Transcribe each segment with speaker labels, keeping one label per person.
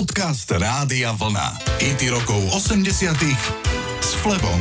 Speaker 1: Podcast Rádia Vlna. IT rokov 80 s Flebom.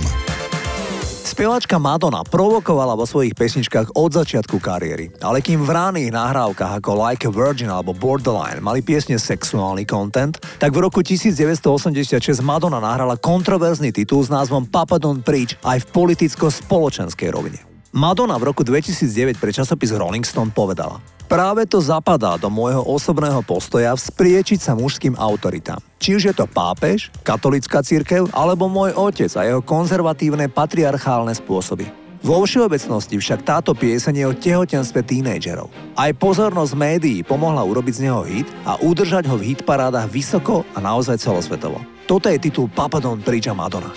Speaker 2: Spevačka Madonna provokovala vo svojich pesničkách od začiatku kariéry, ale kým v ránych nahrávkach ako Like a Virgin alebo Borderline mali piesne sexuálny content, tak v roku 1986 Madonna nahrala kontroverzný titul s názvom Papa Don't Preach aj v politicko-spoločenskej rovine. Madonna v roku 2009 pre časopis Rolling Stone povedala Práve to zapadá do môjho osobného postoja vzpriečiť sa mužským autoritám. Či už je to pápež, katolická církev alebo môj otec a jeho konzervatívne patriarchálne spôsoby. Vo všeobecnosti však táto pieseň je o tehotenstve tínejdžerov. Aj pozornosť médií pomohla urobiť z neho hit a udržať ho v hitparádach vysoko a naozaj celosvetovo. Toto je titul Papa Don't Preach Madonna.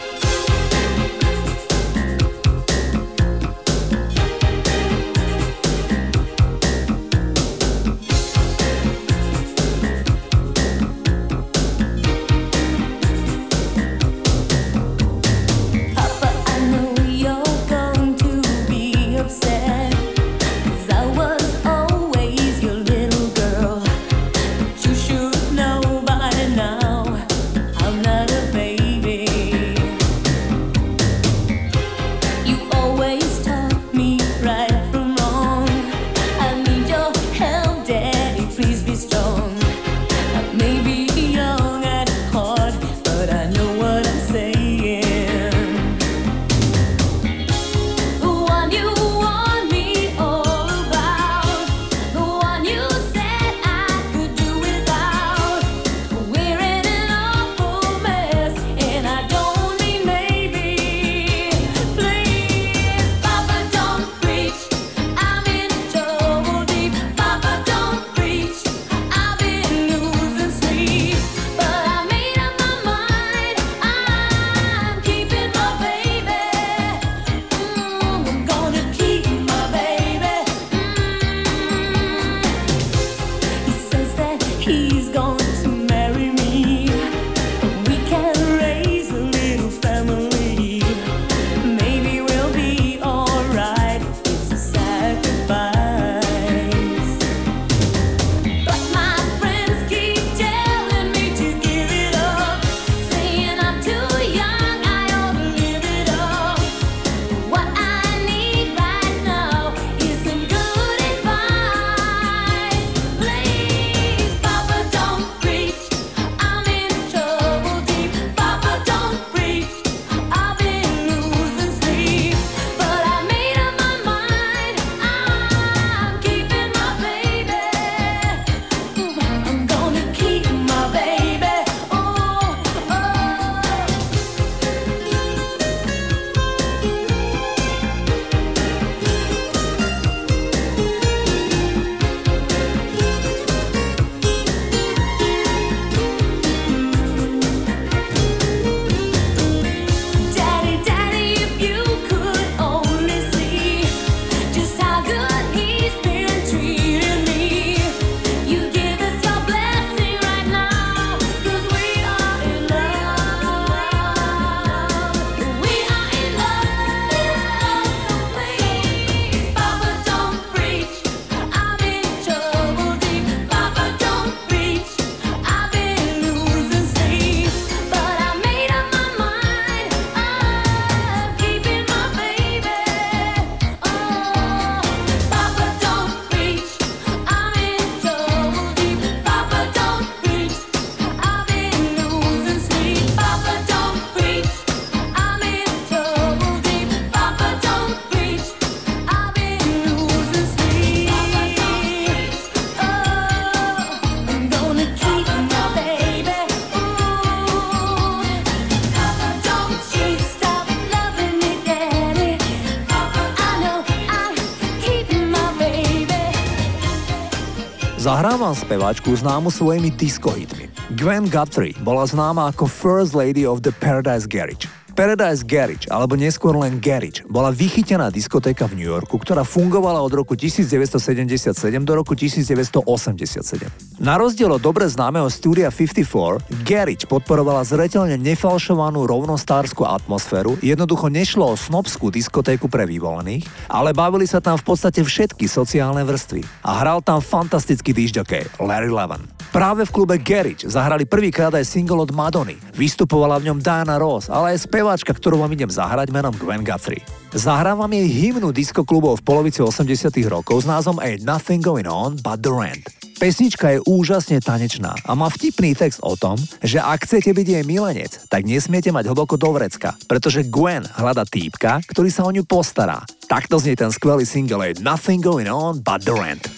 Speaker 2: Zahrávam speváčku známu svojimi disco hitmi. Gwen Guthrie bola známa ako First Lady of the Paradise Garage.
Speaker 3: Paradise Garage, alebo neskôr len Garage, bola vychytená diskotéka v New Yorku, ktorá fungovala od roku 1977 do roku 1987. Na rozdiel od dobre známeho Studia 54, Garage podporovala zretelne nefalšovanú rovnostárskú atmosféru, jednoducho nešlo o snobskú diskotéku pre vyvolených, ale bavili sa tam v podstate všetky sociálne vrstvy. A hral tam fantastický DJ Larry Levin. Práve v klube Garage zahrali prvýkrát aj single od Madony. Vystupovala v ňom Diana Ross, ale aj speváčka, ktorú vám idem zahrať menom Gwen Guthrie. Zahrávam jej hymnu diskoklubov v polovici 80 rokov s názvom Ain't Nothing Going On But The Rent. Pesnička je úžasne tanečná a má vtipný text o tom, že ak chcete byť jej milenec, tak nesmiete mať hlboko do vrecka, pretože Gwen hľada týpka, ktorý sa o ňu postará. Takto znie ten skvelý single Ain't Nothing Going On But The Rent.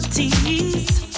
Speaker 2: qualities.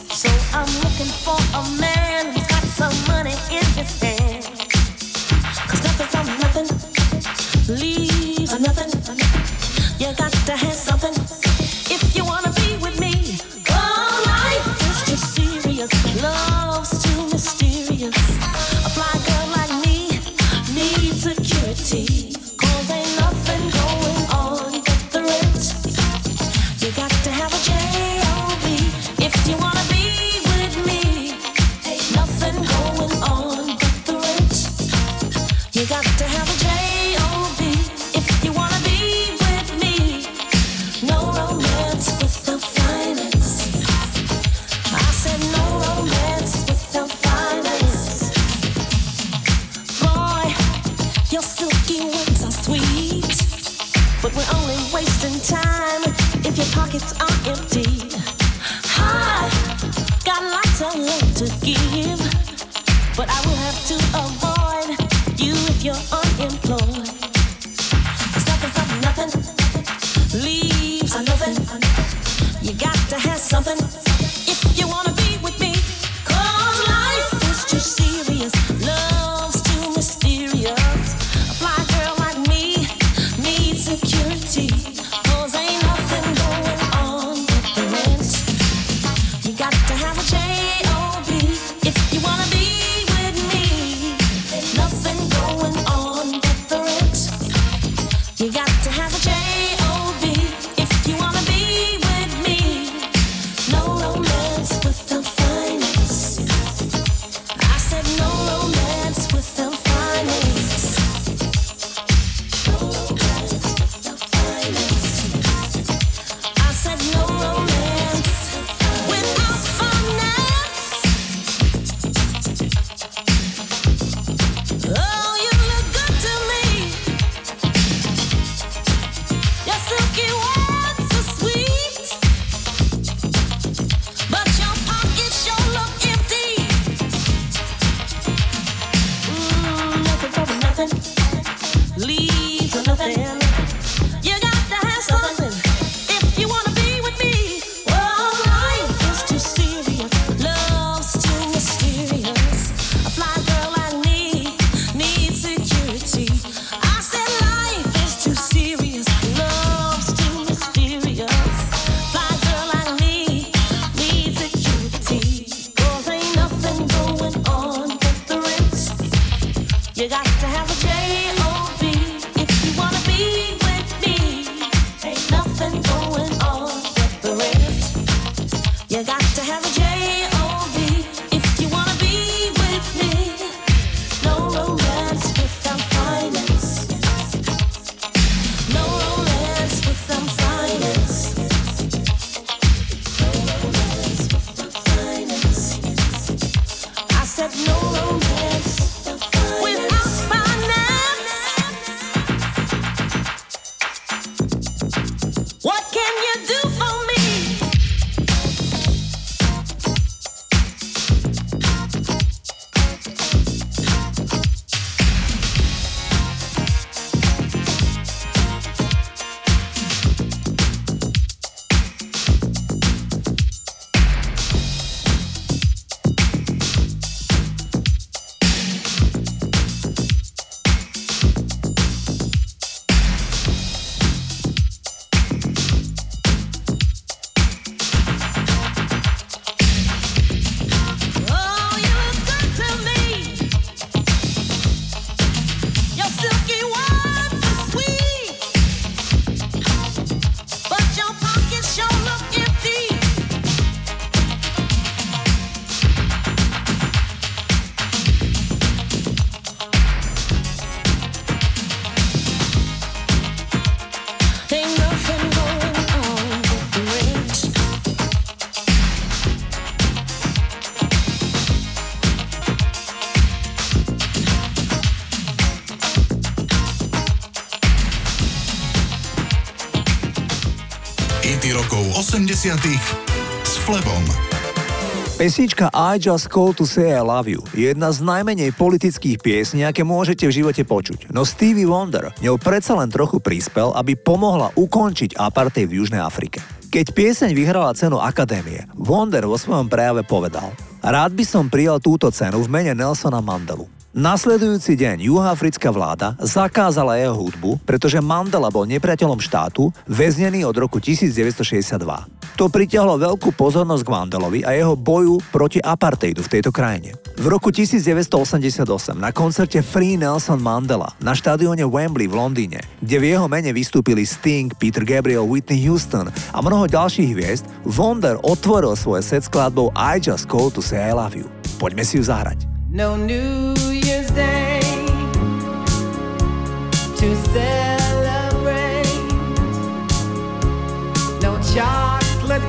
Speaker 2: You got to have a dream.
Speaker 1: S Flebom.
Speaker 3: Pesnička I Just Call to Say I Love You je jedna z najmenej politických piesní, aké môžete v živote počuť. No Stevie Wonder ňou predsa len trochu prispel, aby pomohla ukončiť apartheid v Južnej Afrike. Keď pieseň vyhrala cenu Akadémie, Wonder vo svojom prejave povedal Rád by som prijal túto cenu v mene Nelsona Mandelu. Nasledujúci deň juhoafrická vláda zakázala jeho hudbu, pretože Mandela bol nepriateľom štátu, väznený od roku 1962. To pritiahlo veľkú pozornosť k Mandelovi a jeho boju proti apartheidu v tejto krajine. V roku 1988 na koncerte Free Nelson Mandela na štadióne Wembley v Londýne, kde v jeho mene vystúpili Sting, Peter Gabriel, Whitney Houston a mnoho ďalších hviezd, Wonder otvoril svoje set skladbou I Just Call to Say I Love You. Poďme si ju zahrať.
Speaker 4: No New to celebrate. No chocolate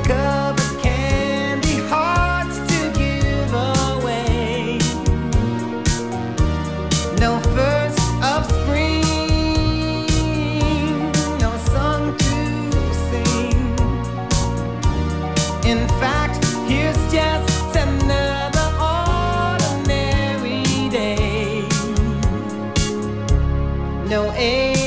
Speaker 4: No April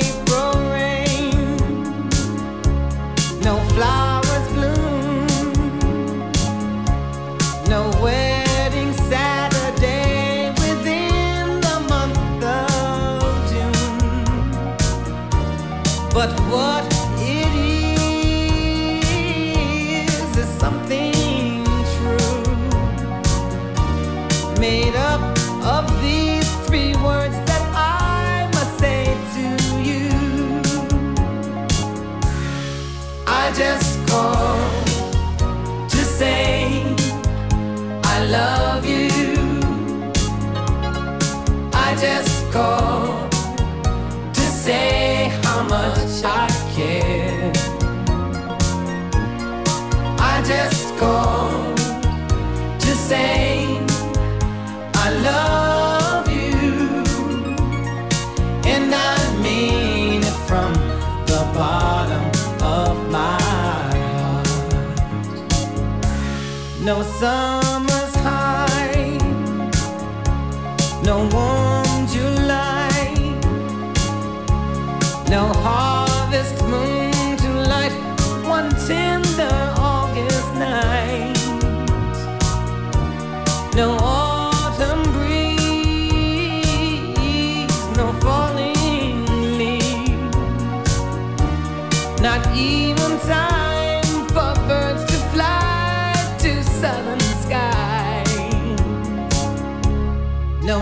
Speaker 4: No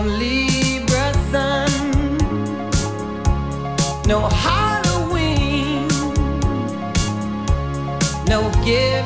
Speaker 4: Libra sun, no Halloween, no giving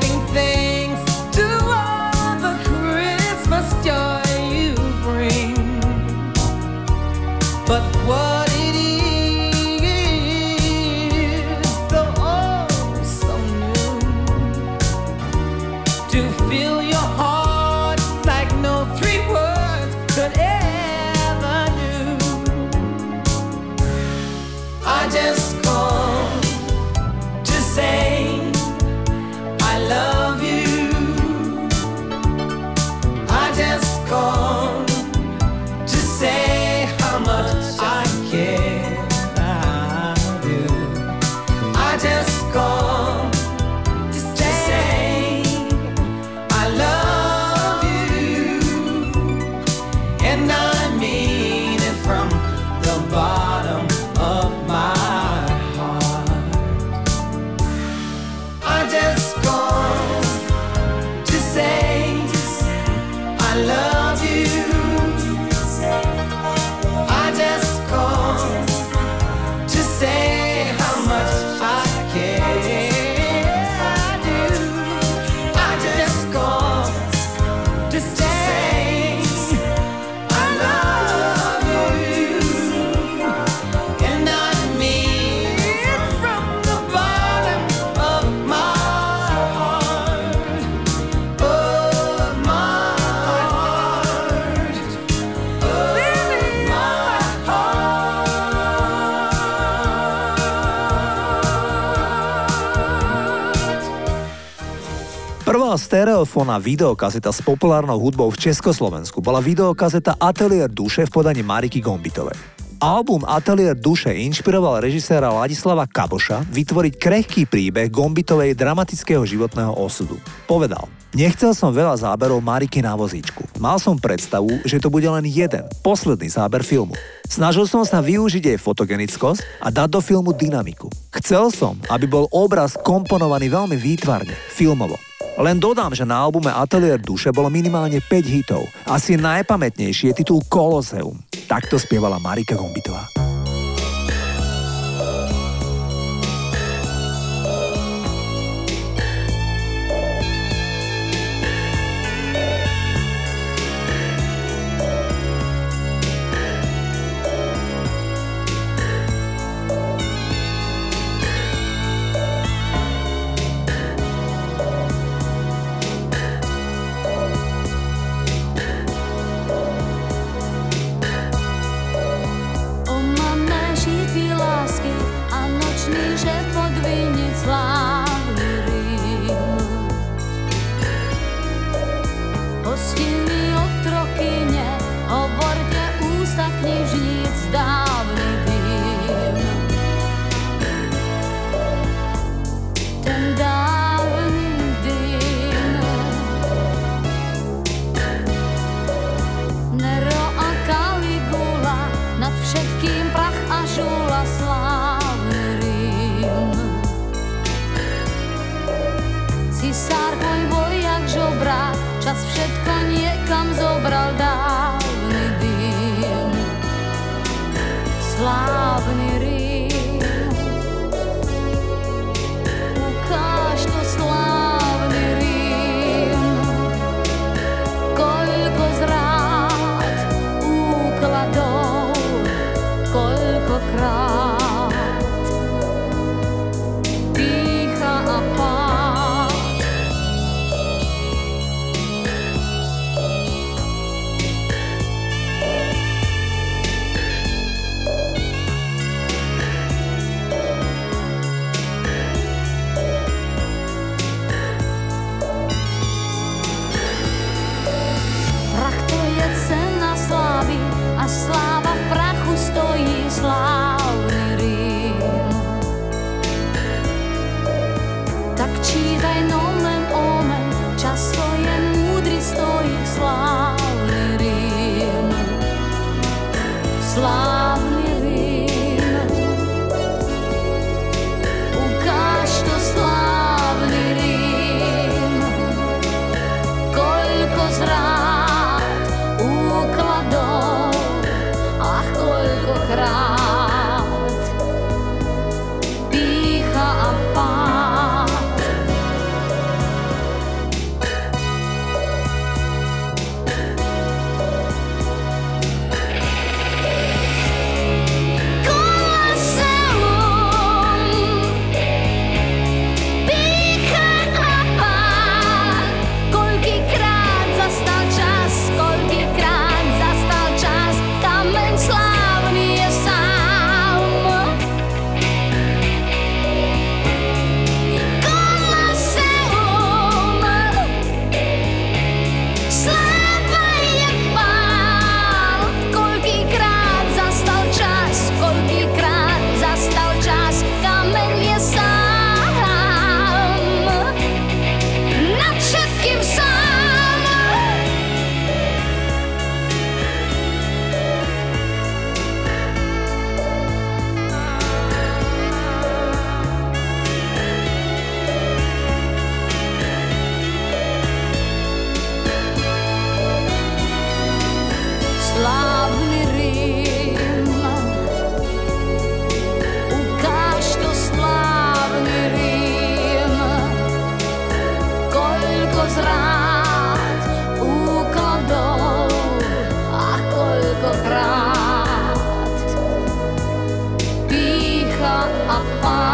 Speaker 5: Prvá stereofónna videokazeta s populárnou hudbou v Československu bola videokazeta Atelier duše v podaní Mariky Gombitovej. Album Atelier duše inšpiroval režiséra Ladislava Kaboša vytvoriť krehký príbeh Gombitovej dramatického životného osudu. Povedal, Nechcel som veľa záberov Mariky na vozíčku. Mal som predstavu, že to bude len jeden, posledný záber filmu. Snažil som sa využiť jej fotogenickosť a dať do filmu dynamiku. Chcel som, aby bol obraz komponovaný veľmi výtvarne, filmovo. Len dodám, že na albume Atelier duše bolo minimálne 5 hitov. Asi najpamätnejší je titul Koloseum. Takto spievala Marika Gombitová.
Speaker 1: up on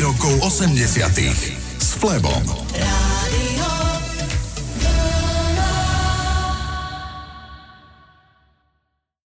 Speaker 1: rokov 80 s Flebom.